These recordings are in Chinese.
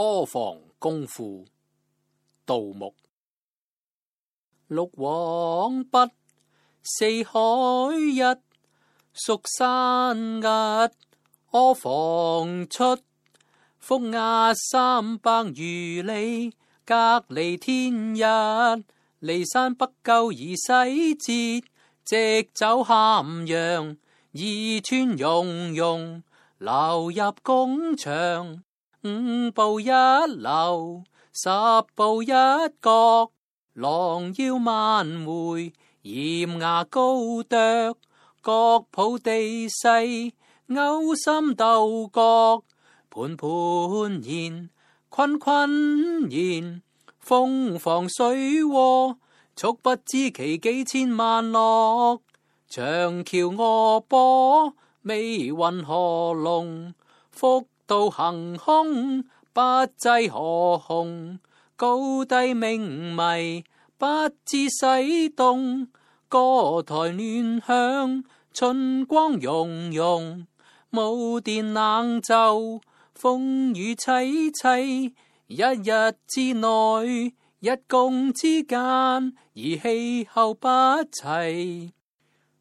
阿房宫赋，杜牧。六王毕，四海一，蜀山日阿房出。覆压三百余里，隔离天日。骊山北构而西折，直走咸阳。二川溶溶，流入宫墙。五步一流，十步一角，狼腰万回，檐牙高啄，各抱地势，勾心斗角。盘盘然，坤坤然，蜂房水祸，触不知其几千万落。长桥卧波，未云何龙？复道行空，不制何控？高低明迷，不知使动。歌台暖响，春光融融；舞殿冷袖，风雨凄凄。一日之内，一共之间，而气候不齐。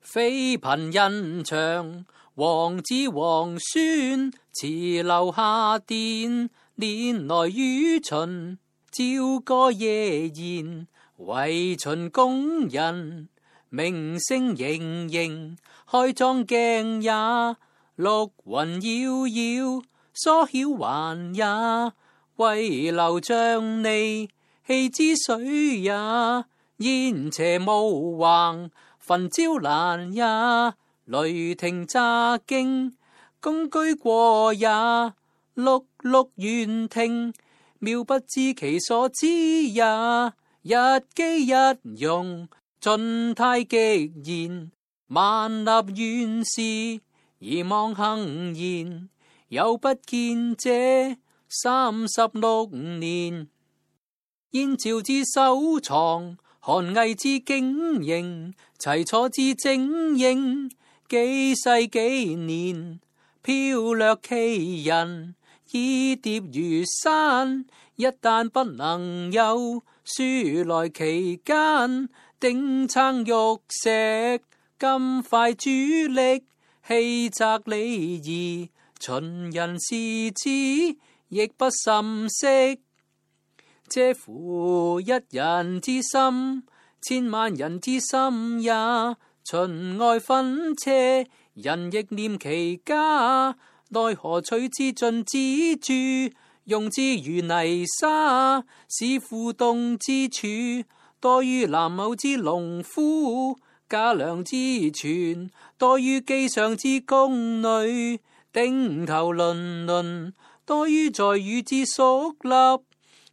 妃嫔媵长，王子皇孙，词留下殿，年来于秦。朝歌夜宴，为秦宫人。明星盈盈，开妆镜也；绿云妖妖，梳晓还也。为留涨你，弃之水也；烟斜雾横。焚焦难也，雷霆乍惊；公居过也，碌碌远听。妙不知其所知也。日积日用，尽太极然，万立远视而望行言，有不见者三十六年。燕赵之收藏。寒毅之经营，齐楚之精英，几世几年，飘略其人，倚叠如山。一旦不能有，输来其间。顶撑玉石，金块主力，弃掷礼仪，秦人视之，亦不甚惜。嗟乎！一人之心，千万人之心也。秦外分车，人亦念其家。奈何取之尽之珠用之如泥沙。使富动之处多于南某之农夫；家良之存，多于机上之宫女。顶頭论论多於在宇之粟立。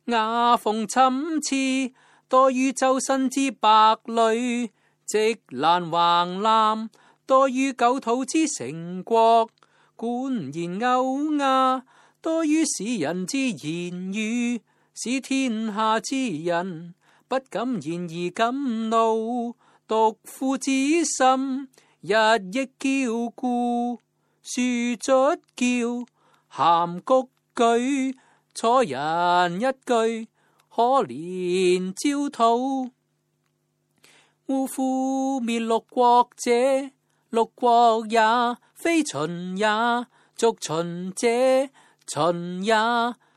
雅逢参差，多于周身之白里；直难横滥，多于九土之成国。管言欧亚，多于使人之言语。使天下之人不敢言而敢怒，独父之心，日益骄固。树卒叫，含谷举。楚人一句，可怜焦土。呜呼！灭六国者，六国也，非秦也；族秦者，秦也，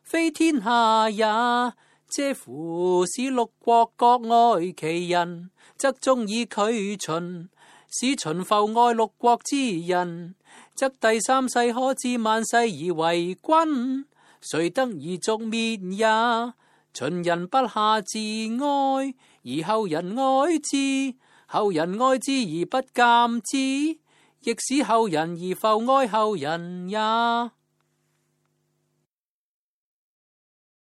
非天下也。嗟乎！使六国各爱其人，则中以拒秦；使秦复爱六国之人，则第三世可知，万世而为君。谁得而族灭也？秦人不下自哀，而后人哀之；后人哀之而不鉴之，亦使后人而浮哀后人也。